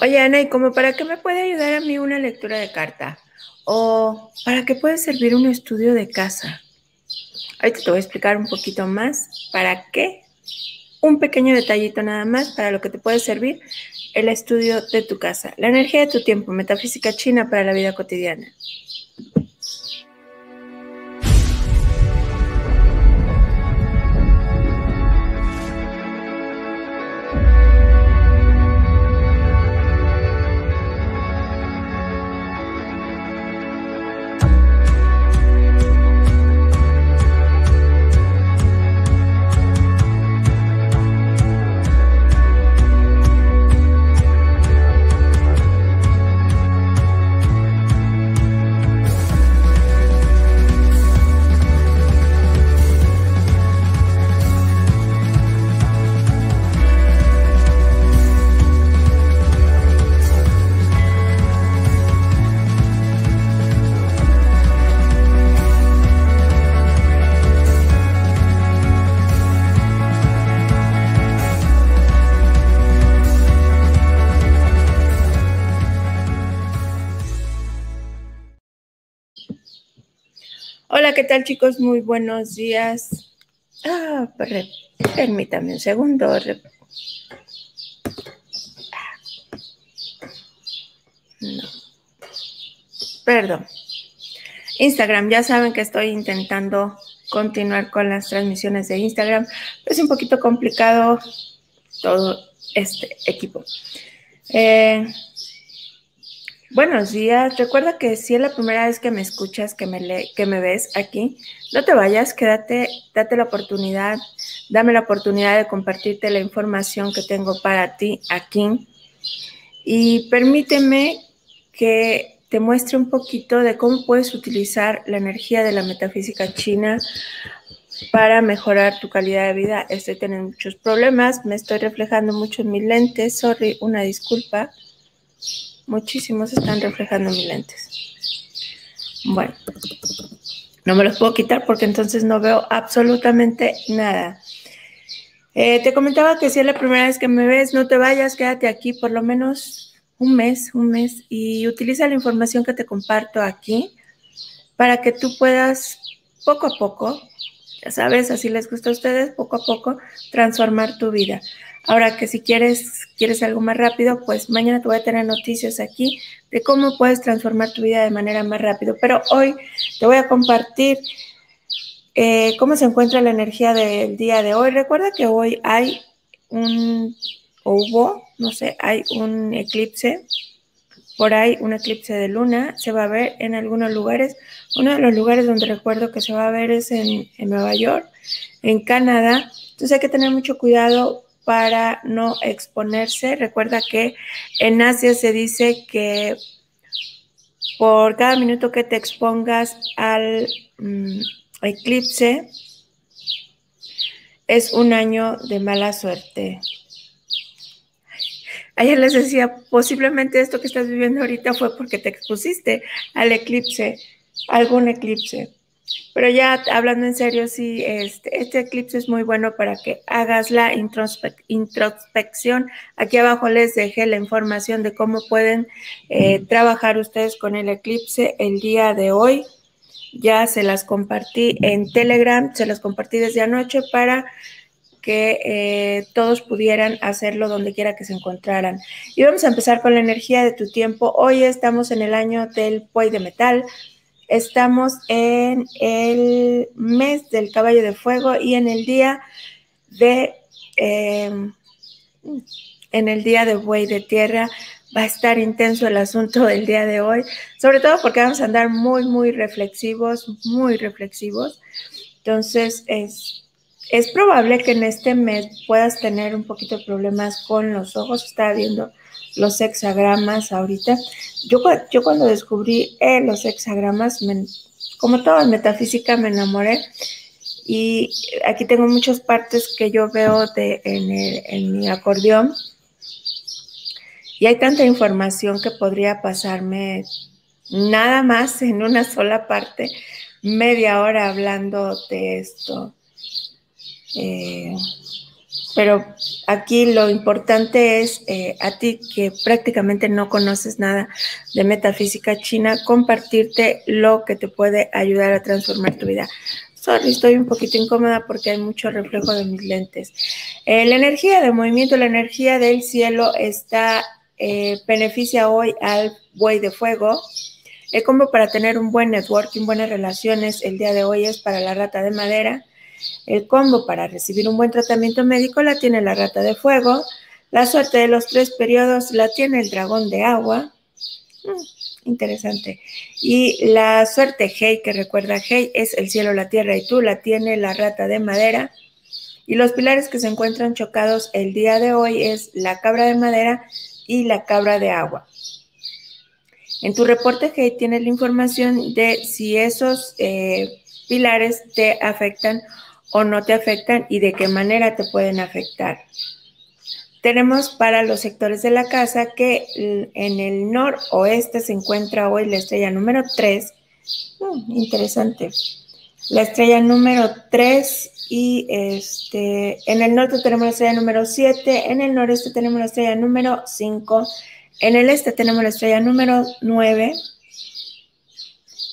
Oye, Ana, ¿y cómo para qué me puede ayudar a mí una lectura de carta? ¿O para qué puede servir un estudio de casa? Ahorita te voy a explicar un poquito más para qué. Un pequeño detallito nada más para lo que te puede servir el estudio de tu casa. La energía de tu tiempo, metafísica china para la vida cotidiana. Chicos? Muy buenos días. Ah, permítame un segundo. No. Perdón. Instagram, ya saben que estoy intentando continuar con las transmisiones de Instagram. Es un poquito complicado todo este equipo. Eh, Buenos días. Recuerda que si es la primera vez que me escuchas, que me, que me ves aquí, no te vayas, quédate, date la oportunidad, dame la oportunidad de compartirte la información que tengo para ti aquí. Y permíteme que te muestre un poquito de cómo puedes utilizar la energía de la metafísica china para mejorar tu calidad de vida. Estoy teniendo muchos problemas, me estoy reflejando mucho en mis lentes, sorry, una disculpa. Muchísimos están reflejando mis lentes. Bueno, no me los puedo quitar porque entonces no veo absolutamente nada. Eh, te comentaba que si es la primera vez que me ves, no te vayas, quédate aquí por lo menos un mes, un mes y utiliza la información que te comparto aquí para que tú puedas poco a poco, ya sabes, así les gusta a ustedes, poco a poco transformar tu vida. Ahora que si quieres, quieres algo más rápido, pues mañana te voy a tener noticias aquí de cómo puedes transformar tu vida de manera más rápido. Pero hoy te voy a compartir eh, cómo se encuentra la energía del día de hoy. Recuerda que hoy hay un, o hubo, no sé, hay un eclipse. Por ahí un eclipse de luna se va a ver en algunos lugares. Uno de los lugares donde recuerdo que se va a ver es en, en Nueva York, en Canadá. Entonces hay que tener mucho cuidado para no exponerse. Recuerda que en Asia se dice que por cada minuto que te expongas al mm, eclipse es un año de mala suerte. Ayer les decía, posiblemente esto que estás viviendo ahorita fue porque te expusiste al eclipse, algún eclipse. Pero ya hablando en serio, sí, este, este eclipse es muy bueno para que hagas la introspección. Aquí abajo les dejé la información de cómo pueden eh, trabajar ustedes con el eclipse el día de hoy. Ya se las compartí en Telegram, se las compartí desde anoche para que eh, todos pudieran hacerlo donde quiera que se encontraran. Y vamos a empezar con la energía de tu tiempo. Hoy estamos en el año del Poi de Metal. Estamos en el mes del caballo de fuego y en el día de em, en el día de buey de tierra va a estar intenso el asunto del día de hoy, sobre todo porque vamos a andar muy, muy reflexivos, muy reflexivos. Entonces, es, es probable que en este mes puedas tener un poquito de problemas con los ojos. Estaba viendo los hexagramas ahorita. Yo, cuando descubrí eh, los hexagramas, como todo en metafísica, me enamoré. Y aquí tengo muchas partes que yo veo de, en, en mi acordeón. Y hay tanta información que podría pasarme nada más en una sola parte, media hora hablando de esto. Eh, pero aquí lo importante es eh, a ti que prácticamente no conoces nada de metafísica china, compartirte lo que te puede ayudar a transformar tu vida. Sorry, estoy un poquito incómoda porque hay mucho reflejo de mis lentes. Eh, la energía de movimiento, la energía del cielo está, eh, beneficia hoy al buey de fuego. El combo para tener un buen networking, buenas relaciones el día de hoy es para la rata de madera. El combo para recibir un buen tratamiento médico la tiene la rata de fuego. La suerte de los tres periodos la tiene el dragón de agua. Mm, interesante. Y la suerte Hey, que recuerda Hey, es el cielo, la tierra y tú, la tiene la rata de madera. Y los pilares que se encuentran chocados el día de hoy es la cabra de madera y la cabra de agua. En tu reporte Hey tienes la información de si esos eh, pilares te afectan o no te afectan y de qué manera te pueden afectar. Tenemos para los sectores de la casa que en el noroeste se encuentra hoy la estrella número 3. Mm, interesante. La estrella número 3 y este, en el norte tenemos la estrella número 7, en el noreste tenemos la estrella número 5, en el este tenemos la estrella número 9,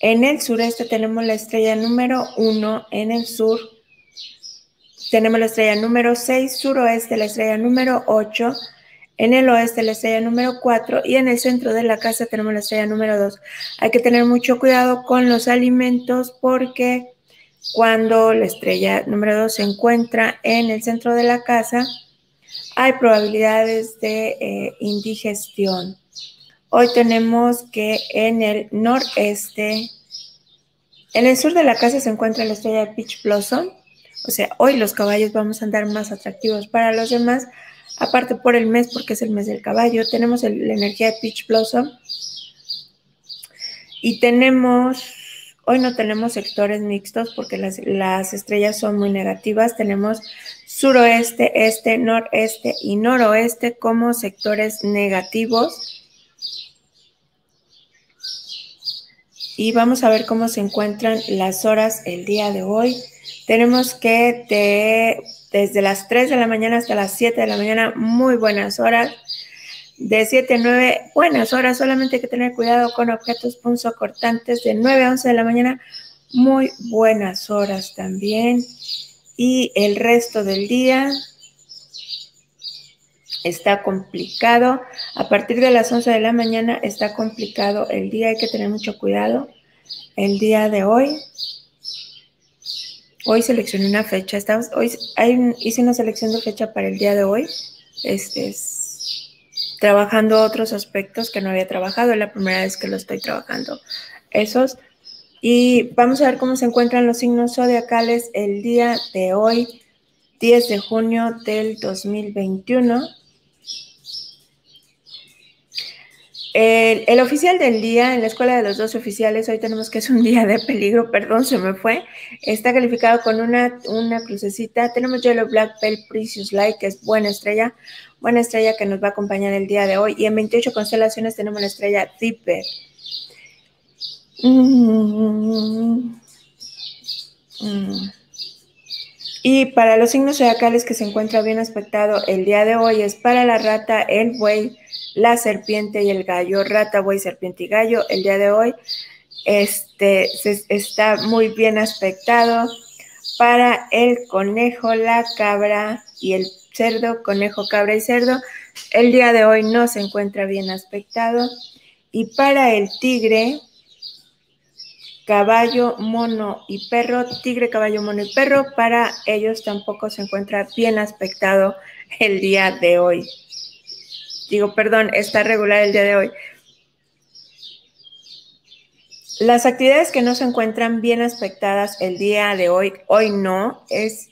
en el sureste tenemos la estrella número 1, en el sur tenemos la estrella número 6, suroeste la estrella número 8, en el oeste la estrella número 4 y en el centro de la casa tenemos la estrella número 2. Hay que tener mucho cuidado con los alimentos porque cuando la estrella número 2 se encuentra en el centro de la casa, hay probabilidades de eh, indigestión. Hoy tenemos que en el noreste, en el sur de la casa se encuentra la estrella Peach Blossom o sea, hoy los caballos vamos a andar más atractivos para los demás, aparte por el mes, porque es el mes del caballo. Tenemos la energía de Peach Blossom. Y tenemos, hoy no tenemos sectores mixtos porque las, las estrellas son muy negativas. Tenemos suroeste, este, noreste y noroeste como sectores negativos. Y vamos a ver cómo se encuentran las horas el día de hoy. Tenemos que desde las 3 de la mañana hasta las 7 de la mañana, muy buenas horas. De 7 a 9, buenas horas, solamente hay que tener cuidado con objetos punzocortantes. De 9 a 11 de la mañana, muy buenas horas también. Y el resto del día está complicado. A partir de las 11 de la mañana está complicado el día, hay que tener mucho cuidado. El día de hoy Hoy seleccioné una fecha. Estamos, hoy hice una selección de fecha para el día de hoy. Este es, trabajando otros aspectos que no había trabajado. Es la primera vez que lo estoy trabajando. Esos. Y vamos a ver cómo se encuentran los signos zodiacales el día de hoy, 10 de junio del 2021. El, oficial del día en la escuela de los dos oficiales, hoy tenemos que es un día de peligro, perdón, se me fue, está calificado con una, una crucecita. Tenemos Yellow Black Bell Precious Light, que es buena estrella, buena estrella que nos va a acompañar el día de hoy. Y en 28 constelaciones tenemos la estrella Dipper. Mm. Mm. Y para los signos zodiacales que se encuentra bien aspectado el día de hoy es para la rata, el buey, la serpiente y el gallo, rata, buey, serpiente y gallo, el día de hoy este, está muy bien aspectado para el conejo, la cabra y el cerdo, conejo, cabra y cerdo. El día de hoy no se encuentra bien aspectado. Y para el tigre, caballo, mono y perro, tigre, caballo, mono y perro, para ellos tampoco se encuentra bien aspectado el día de hoy digo, perdón, está regular el día de hoy. Las actividades que no se encuentran bien aspectadas el día de hoy, hoy no, es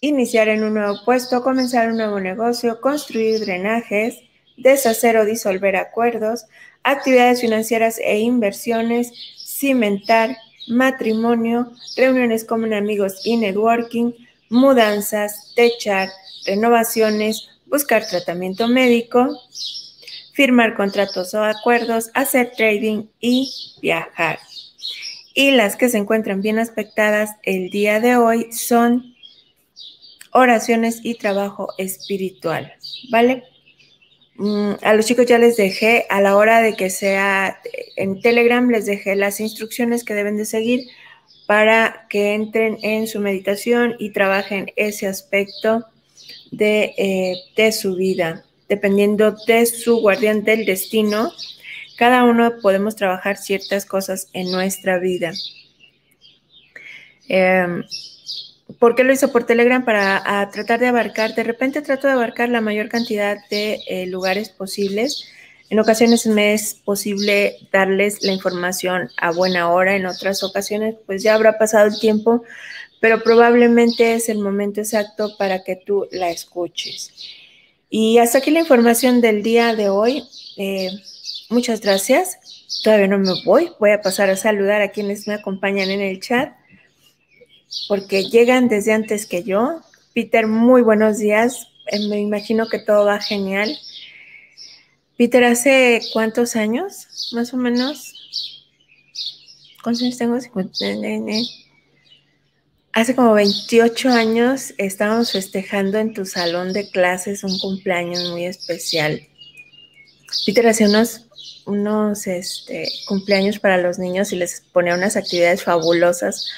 iniciar en un nuevo puesto, comenzar un nuevo negocio, construir drenajes, deshacer o disolver acuerdos, actividades financieras e inversiones, cimentar, matrimonio, reuniones con amigos y networking, mudanzas, techar, renovaciones, buscar tratamiento médico, firmar contratos o acuerdos, hacer trading y viajar. Y las que se encuentran bien aspectadas el día de hoy son oraciones y trabajo espiritual, ¿vale? Mm, a los chicos ya les dejé a la hora de que sea en Telegram, les dejé las instrucciones que deben de seguir para que entren en su meditación y trabajen ese aspecto de, eh, de su vida, dependiendo de su guardián del destino. Cada uno podemos trabajar ciertas cosas en nuestra vida. Eh, ¿Por qué lo hice por Telegram? Para tratar de abarcar, de repente trato de abarcar la mayor cantidad de eh, lugares posibles. En ocasiones me es posible darles la información a buena hora, en otras ocasiones pues ya habrá pasado el tiempo, pero probablemente es el momento exacto para que tú la escuches. Y hasta aquí la información del día de hoy. Eh, muchas gracias. Todavía no me voy, voy a pasar a saludar a quienes me acompañan en el chat porque llegan desde antes que yo. Peter, muy buenos días. Eh, me imagino que todo va genial. Peter, ¿hace cuántos años? Más o menos. ¿Cuántos años tengo? Hace como 28 años estábamos festejando en tu salón de clases un cumpleaños muy especial. Peter hacía unos, unos este, cumpleaños para los niños y les ponía unas actividades fabulosas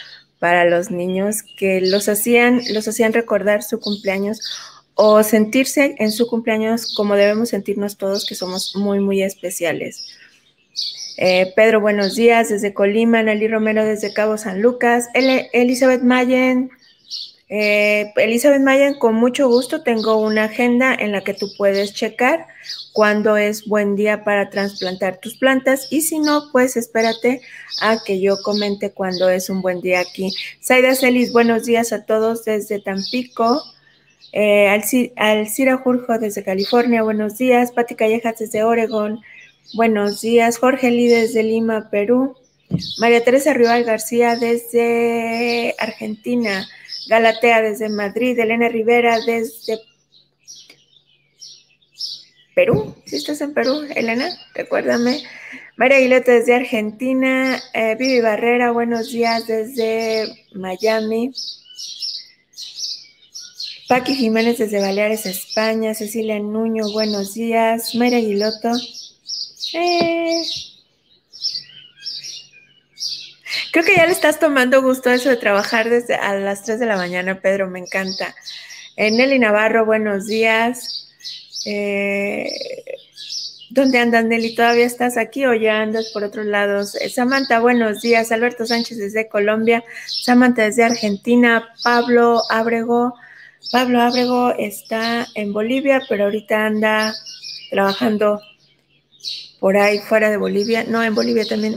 para los niños que los hacían, los hacían recordar su cumpleaños o sentirse en su cumpleaños como debemos sentirnos todos, que somos muy, muy especiales. Eh, Pedro, buenos días desde Colima, Nelly Romero desde Cabo San Lucas, Elizabeth Mayen, eh, Elizabeth Mayen, con mucho gusto tengo una agenda en la que tú puedes checar cuándo es buen día para trasplantar tus plantas y si no, pues espérate a que yo comente cuándo es un buen día aquí. Saida Celis, buenos días a todos desde Tampico. Eh, Alcira Jurjo desde California, buenos días. Pati Callejas desde Oregón, buenos días. Jorge Lee desde Lima, Perú. María Teresa Rival García desde Argentina. Galatea desde Madrid, Elena Rivera desde Perú. ¿Sí estás en Perú, Elena? Recuérdame. María Aguileta desde Argentina, eh, Vivi Barrera, buenos días desde Miami. Paqui Jiménez desde Baleares, España. Cecilia Nuño, buenos días. María Aguiloto. Eh, Creo que ya le estás tomando gusto eso de trabajar desde a las 3 de la mañana, Pedro, me encanta. Eh, Nelly Navarro, buenos días. Eh, ¿Dónde andas, Nelly? ¿Todavía estás aquí o ya andas por otros lados? Eh, Samantha, buenos días. Alberto Sánchez desde Colombia. Samantha desde Argentina. Pablo Abrego. Pablo Abrego está en Bolivia, pero ahorita anda trabajando por ahí fuera de Bolivia. No, en Bolivia también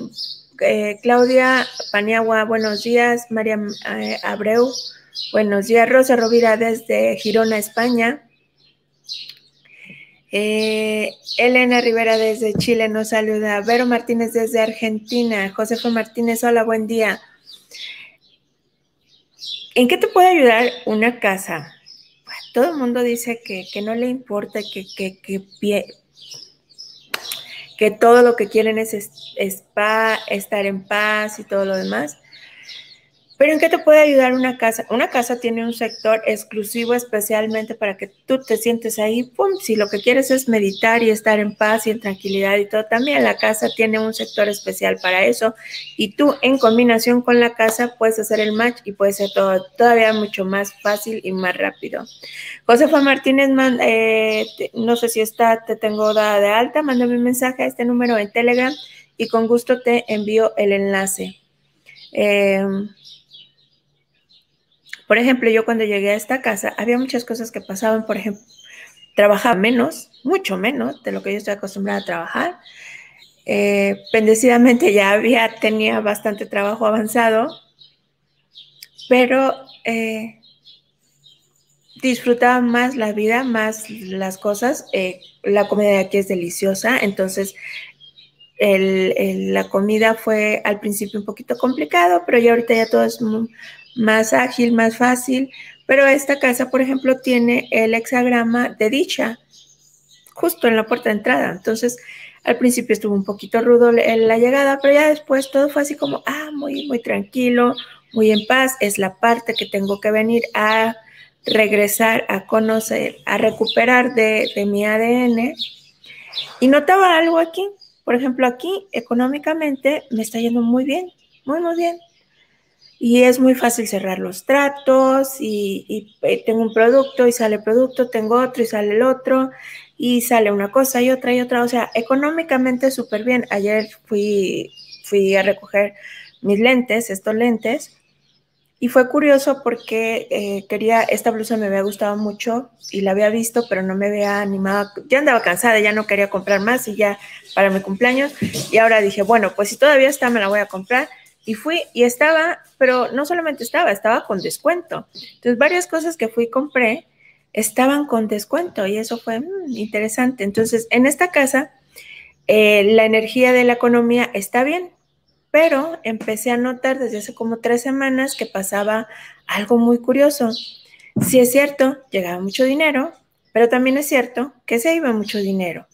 eh, Claudia Paniagua, buenos días. María eh, Abreu, buenos días. Rosa Rovira desde Girona, España. Eh, Elena Rivera desde Chile nos saluda. Vero Martínez desde Argentina. Josefa Martínez, hola, buen día. ¿En qué te puede ayudar una casa? Todo el mundo dice que, no le importa, que, que, que que todo lo que quieren es, estar en paz y todo lo demás. Pero ¿en qué te puede ayudar una casa? Una casa tiene un sector exclusivo especialmente para que tú te sientes ahí, pum, si lo que quieres es meditar y estar en paz y en tranquilidad y todo, también la casa tiene un sector especial para eso y tú en combinación con la casa puedes hacer el match y puede ser todo todavía mucho más fácil y más rápido. Josefa Martínez, eh, no sé si está, te tengo dada de alta, mándame un mensaje a este número en Telegram y con gusto te envío el enlace. Eh, por ejemplo, yo cuando llegué a esta casa, había muchas cosas que pasaban, por ejemplo, trabajaba menos, mucho menos de lo que yo estoy acostumbrada a trabajar. Eh, bendecidamente ya había, tenía bastante trabajo avanzado, pero eh, disfrutaba más la vida, más las cosas. Eh, la comida de aquí es deliciosa, entonces la comida fue al principio un poquito complicado, pero ya ahorita ya todo es más ágil, más fácil, pero esta casa, por ejemplo, tiene el hexagrama de dicha. justo en la puerta de entrada. Entonces, al principio estuvo un poquito rudo la llegada, pero ya después todo fue así como, ah, muy, muy tranquilo, muy en paz. Es la parte que tengo que venir a regresar, a conocer, a recuperar de, de mi ADN. Y notaba algo aquí. Por ejemplo, aquí económicamente me está yendo muy bien, muy, muy bien y es muy fácil cerrar los tratos y, eh, tengo un producto y sale producto, tengo otro y sale el otro y sale una cosa y otra y otra. O sea, económicamente súper bien. Ayer fui, fui a recoger mis lentes, estos lentes, y fue curioso porque eh, quería, esta blusa me había gustado mucho y la había visto, pero no me había animado. Ya andaba cansada, ya no quería comprar más y ya para mi cumpleaños. Y ahora dije, bueno, pues si todavía está, me la voy a comprar. Y fui y estaba, pero no solamente estaba, estaba con descuento. Entonces, varias cosas que fui y compré estaban con descuento y eso fue mm, interesante. Entonces, en esta casa, eh, la energía de la economía está bien, pero empecé a notar desde hace como tres semanas que pasaba algo muy curioso. Sí es cierto, llegaba mucho dinero, pero también es cierto que se iba mucho dinero.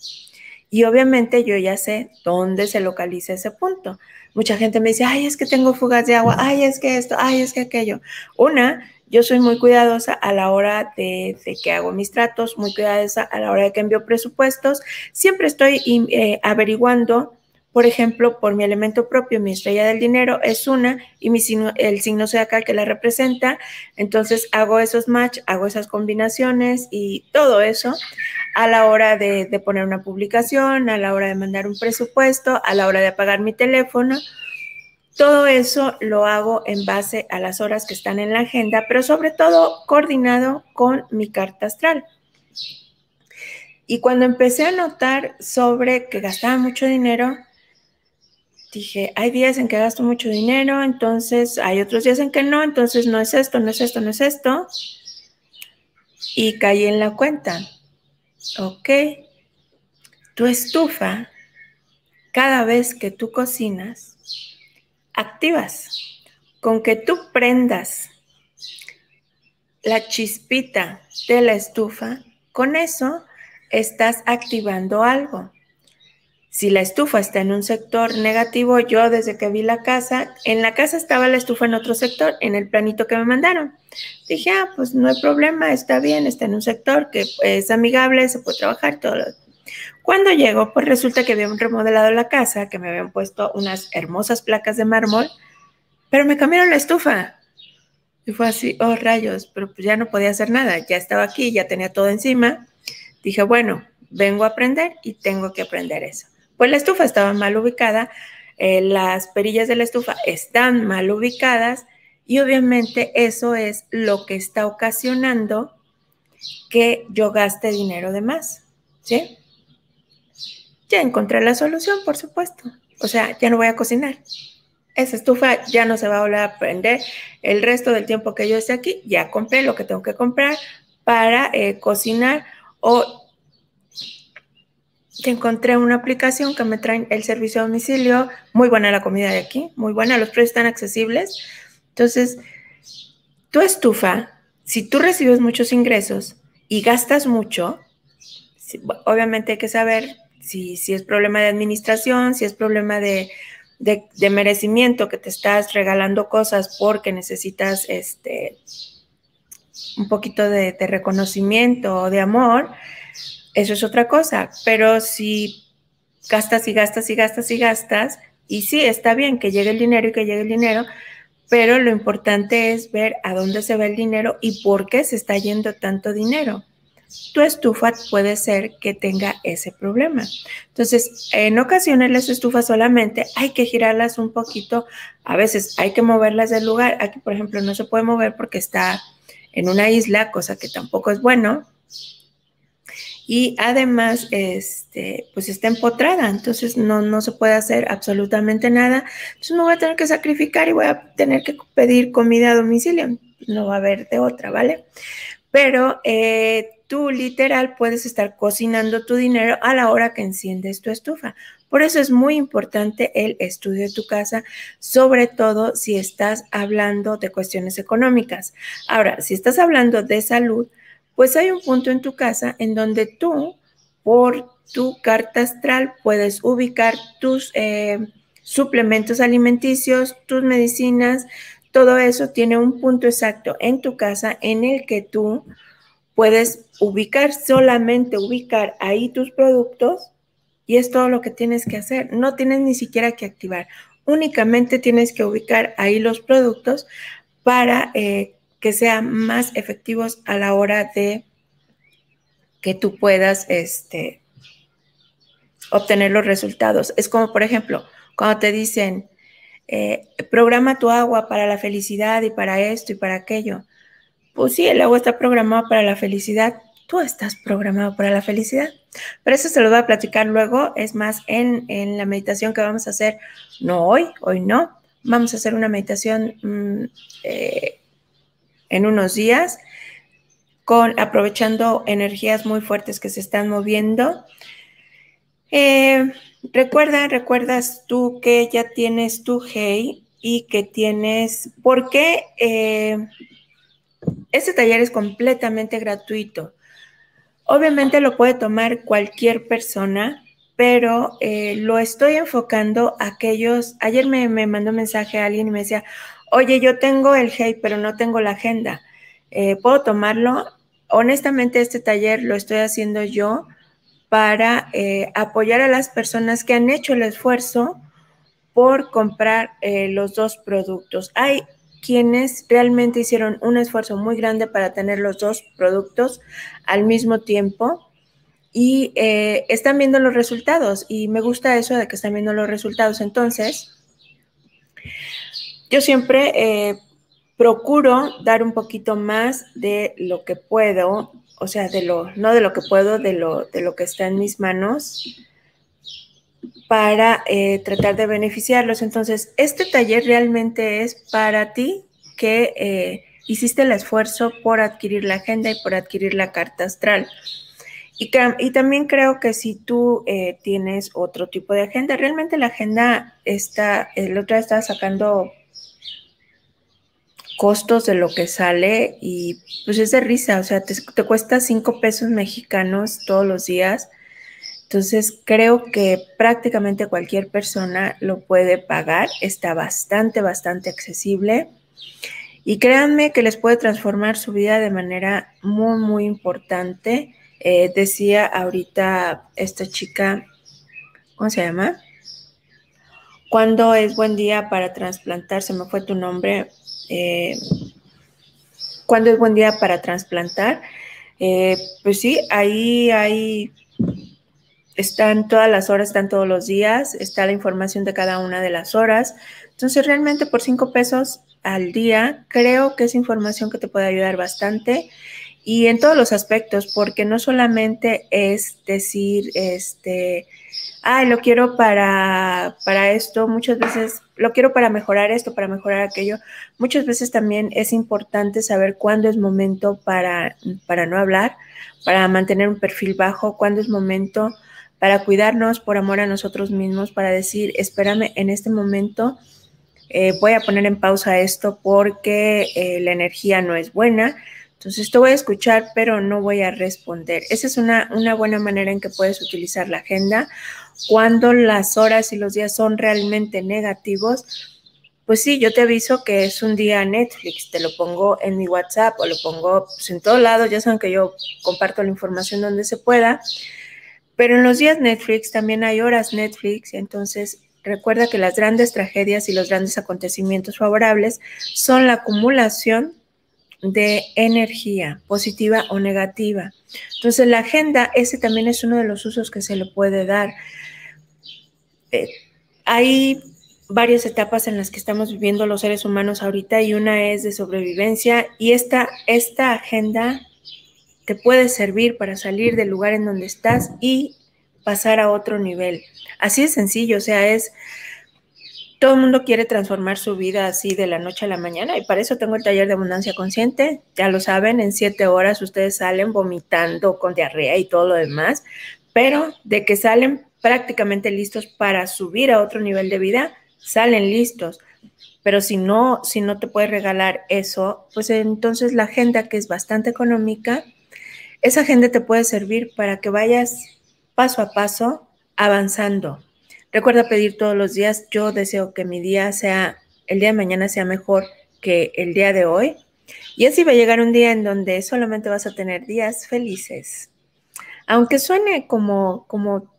Y obviamente yo ya sé dónde se localiza ese punto. Mucha gente me dice, ay, es que tengo fugas de agua, ay, es que esto, ay, es que aquello. Una, yo soy muy cuidadosa a la hora de, que hago mis tratos, muy cuidadosa a la hora de que envío presupuestos. Siempre estoy eh, averiguando, por ejemplo, por mi elemento propio, mi estrella del dinero es una y mi signo, el signo acá que la representa. Entonces hago esos match, hago esas combinaciones y todo eso a la hora de, poner una publicación, a la hora de mandar un presupuesto, a la hora de apagar mi teléfono. Todo eso lo hago en base a las horas que están en la agenda, pero sobre todo coordinado con mi carta astral. Y cuando empecé a notar sobre que gastaba mucho dinero, dije, hay días en que gasto mucho dinero, entonces hay otros días en que no, entonces no es esto, no es esto, no es esto. Y caí en la cuenta. Ok. Tu estufa, cada vez que tú cocinas, activas. Con que tú prendas la chispita de la estufa, con eso estás activando algo. Si la estufa está en un sector negativo, yo desde que vi la casa, en la casa estaba la estufa en otro sector, en el planito que me mandaron. Dije, ah, pues no hay problema, está bien, está en un sector que es amigable, se puede trabajar todo. Cuando llego, pues resulta que habían remodelado la casa, que me habían puesto unas hermosas placas de mármol, pero me cambiaron la estufa. Y fue así, oh rayos, pero pues ya no podía hacer nada, ya estaba aquí, ya tenía todo encima. Dije, bueno, vengo a aprender y tengo que aprender eso. Pues la estufa estaba mal ubicada, eh, las perillas de la estufa están mal ubicadas y obviamente eso es lo que está ocasionando que yo gaste dinero de más, ¿sí? Ya encontré la solución, por supuesto. O sea, ya no voy a cocinar. Esa estufa ya no se va a volver a prender. El resto del tiempo que yo esté aquí, ya compré lo que tengo que comprar para eh, cocinar o que encontré una aplicación que me trae el servicio a domicilio, muy buena la comida de aquí, muy buena, los precios están accesibles. Entonces, tu estufa, si tú recibes muchos ingresos y gastas mucho, obviamente hay que saber si, si, es problema de administración, si es problema de, merecimiento, que te estás regalando cosas porque necesitas este, un poquito de, de reconocimiento o de amor, eso es otra cosa, pero si gastas y gastas y gastas y gastas, y sí, está bien que llegue el dinero y que llegue el dinero, pero lo importante es ver a dónde se va el dinero y por qué se está yendo tanto dinero. Tu estufa puede ser que tenga ese problema. Entonces, en ocasiones las estufas solamente hay que girarlas un poquito, a veces hay que moverlas del lugar. Aquí, por ejemplo, no se puede mover porque está en una isla, cosa que tampoco es bueno, y además, este, pues está empotrada, entonces no, no se puede hacer absolutamente nada. Entonces me voy a tener que sacrificar y voy a tener que pedir comida a domicilio. No va a haber de otra, ¿vale? Pero eh, tú literal puedes estar cocinando tu dinero a la hora que enciendes tu estufa. Por eso es muy importante el estudio de tu casa, sobre todo si estás hablando de cuestiones económicas. Ahora, si estás hablando de salud, pues hay un punto en tu casa en donde tú por tu carta astral puedes ubicar tus eh, suplementos alimenticios, tus medicinas, todo eso tiene un punto exacto en tu casa en el que tú puedes ubicar, solamente ubicar ahí tus productos y es todo lo que tienes que hacer. No tienes ni siquiera que activar, únicamente tienes que ubicar ahí los productos para eh, que sean más efectivos a la hora de que tú puedas este, obtener los resultados. Es como, por ejemplo, cuando te dicen, eh, programa tu agua para la felicidad y para esto y para aquello. Pues sí, el agua está programada para la felicidad. Tú estás programado para la felicidad. Pero eso se lo voy a platicar luego. Es más, en, la meditación que vamos a hacer, no hoy, hoy no. Vamos a hacer una meditación mm, eh, en unos días con aprovechando energías muy fuertes que se están moviendo. Eh, recuerda, recuerdas tú que ya tienes tu hey y que tienes, porque eh, este taller es completamente gratuito. Obviamente lo puede tomar cualquier persona, pero eh, lo estoy enfocando a aquellos, ayer me, me, mandó un mensaje a alguien y me decía, oye, yo tengo el hey, pero no tengo la agenda. ¿Puedo tomarlo? honestamente este taller lo estoy haciendo yo para eh, apoyar a las personas que han hecho el esfuerzo por comprar eh, los dos productos. Hay quienes realmente hicieron un esfuerzo muy grande para tener los dos productos al mismo tiempo y eh, están viendo los resultados y me gusta eso de que están viendo los resultados. Entonces, yo siempre procuro dar un poquito más de lo que puedo, o sea, de lo, no de lo que puedo, de lo, de lo que está en mis manos para eh, tratar de beneficiarlos. Entonces, este taller realmente es para ti que eh, hiciste el esfuerzo por adquirir la agenda y por adquirir la carta astral. Y, también creo que si tú eh, tienes otro tipo de agenda, realmente la agenda está, el otro está sacando costos de lo que sale y pues es de risa, o sea, te, cuesta cinco pesos mexicanos todos los días. Entonces creo que prácticamente cualquier persona lo puede pagar, está bastante, bastante accesible y créanme que les puede transformar su vida de manera muy, muy importante. Eh, decía ahorita esta chica, ¿cómo se llama? ¿Cuándo es buen día para trasplantar? Se me fue tu nombre. Eh, ¿Cuándo es buen día para trasplantar? Eh, pues sí, ahí, ahí están todas las horas, están todos los días, está la información de cada una de las horas. Entonces, realmente por cinco pesos al día, creo que es información que te puede ayudar bastante y en todos los aspectos, porque no solamente es decir, este, ay, lo quiero para, para esto, muchas veces lo quiero para mejorar esto, para mejorar aquello. Muchas veces también es importante saber cuándo es momento para, para no hablar, para mantener un perfil bajo, cuándo es momento para cuidarnos por amor a nosotros mismos, para decir, espérame, en este momento eh, voy a poner en pausa esto porque eh, la energía no es buena. Entonces te voy a escuchar, pero no voy a responder. Esa es una, una buena manera en que puedes utilizar la agenda cuando las horas y los días son realmente negativos, pues sí, yo te aviso que es un día Netflix, te lo pongo en mi WhatsApp o lo pongo pues, en todos lados, ya saben que yo comparto la información donde se pueda, pero en los días Netflix también hay horas Netflix, entonces recuerda que las grandes tragedias y los grandes acontecimientos favorables son la acumulación de energía positiva o negativa. Entonces la agenda, ese también es uno de los usos que se le puede dar. Eh, hay varias etapas en las que estamos viviendo los seres humanos ahorita y una es de sobrevivencia y esta, esta agenda te puede servir para salir del lugar en donde estás y pasar a otro nivel. Así es sencillo, o sea, es todo el mundo quiere transformar su vida así de la noche a la mañana y para eso tengo el taller de abundancia consciente. Ya lo saben, en siete horas ustedes salen vomitando con diarrea y todo lo demás, pero de que salen prácticamente listos para subir a otro nivel de vida, salen listos. Pero si no, si no te puedes regalar eso, pues entonces la agenda que es bastante económica, esa agenda te puede servir para que vayas paso a paso, avanzando. Recuerda pedir todos los días, yo deseo que mi día sea, el día de mañana sea mejor que el día de hoy. Y así va a llegar un día en donde solamente vas a tener días felices. Aunque suene como, como,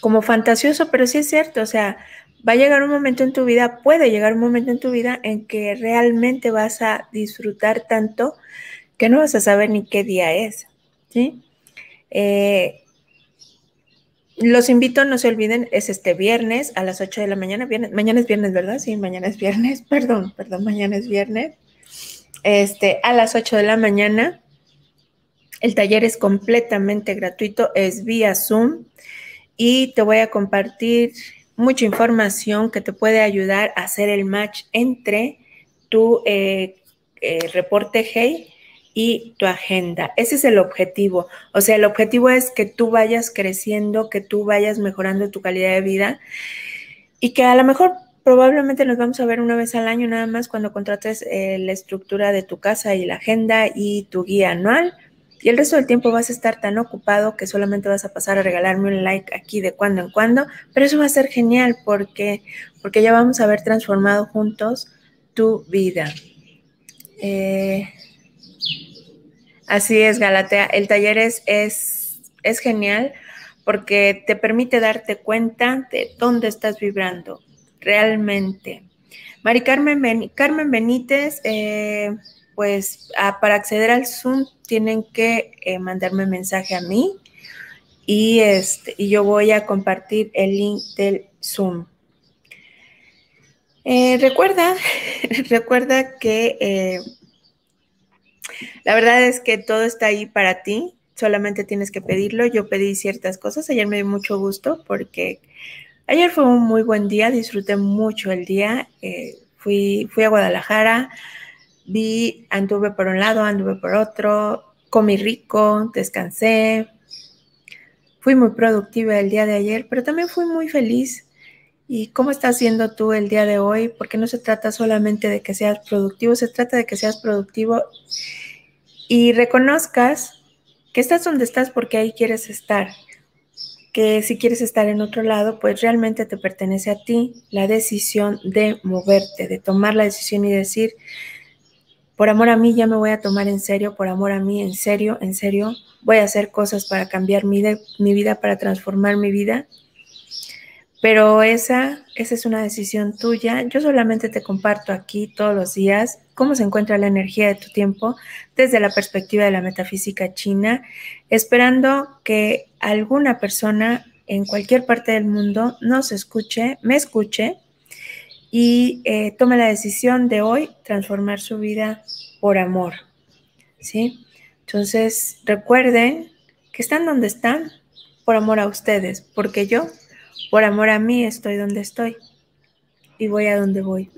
como fantasioso, pero sí es cierto, o sea, va a llegar un momento en tu vida, puede llegar un momento en tu vida en que realmente vas a disfrutar tanto que no vas a saber ni qué día es, ¿sí? Eh, los invito, no se olviden, es este viernes a las 8 de la mañana. mañana es viernes, ¿verdad? Sí, mañana es viernes. Perdón, perdón, mañana es viernes. Este, a las 8 de la mañana. El taller es completamente gratuito, es vía Zoom y te voy a compartir mucha información que te puede ayudar a hacer el match entre tu eh, eh, reporte Hey y tu agenda. Ese es el objetivo. O sea, el objetivo es que tú vayas creciendo, que tú vayas mejorando tu calidad de vida y que a lo mejor probablemente nos vamos a ver una vez al año nada más cuando contrates eh, la estructura de tu casa y la agenda y tu guía anual. Y el resto del tiempo vas a estar tan ocupado que solamente vas a pasar a regalarme un like aquí de cuando en cuando, pero eso va a ser genial porque, porque ya vamos a haber transformado juntos tu vida. Eh, Así es, Galatea. El taller es, es, es genial porque te permite darte cuenta de dónde estás vibrando realmente. Mari Carmen, Carmen Benítez, eh, pues para acceder al Zoom tienen que eh, mandarme mensaje a mí y, este, y yo voy a compartir el link del Zoom. Eh, recuerda, recuerda que la verdad es que todo está ahí para ti, solamente tienes que pedirlo. Yo pedí ciertas cosas, ayer me dio mucho gusto porque ayer fue un muy buen día, disfruté mucho el día. Eh, fui, fui a Guadalajara, vi, anduve por un lado, anduve por otro, comí rico, descansé. Fui muy productiva el día de ayer, pero también fui muy feliz. ¿Y cómo estás haciendo tú el día de hoy? Porque no se trata solamente de que seas productivo, se trata de que seas productivo y reconozcas que estás donde estás porque ahí quieres estar, que si quieres estar en otro lado, pues realmente te pertenece a ti la decisión de moverte, de tomar la decisión y decir, por amor a mí ya me voy a tomar en serio, por amor a mí en serio, en serio, voy a hacer cosas para cambiar mi, mi vida, para transformar mi vida pero esa, esa es una decisión tuya. Yo solamente te comparto aquí todos los días cómo se encuentra la energía de tu tiempo desde la perspectiva de la metafísica china, esperando que alguna persona en cualquier parte del mundo nos escuche, me escuche y eh, tome la decisión de hoy transformar su vida por amor. ¿Sí? Entonces, recuerden que están donde están por amor a ustedes, porque yo por amor a mí estoy donde estoy y voy a donde voy.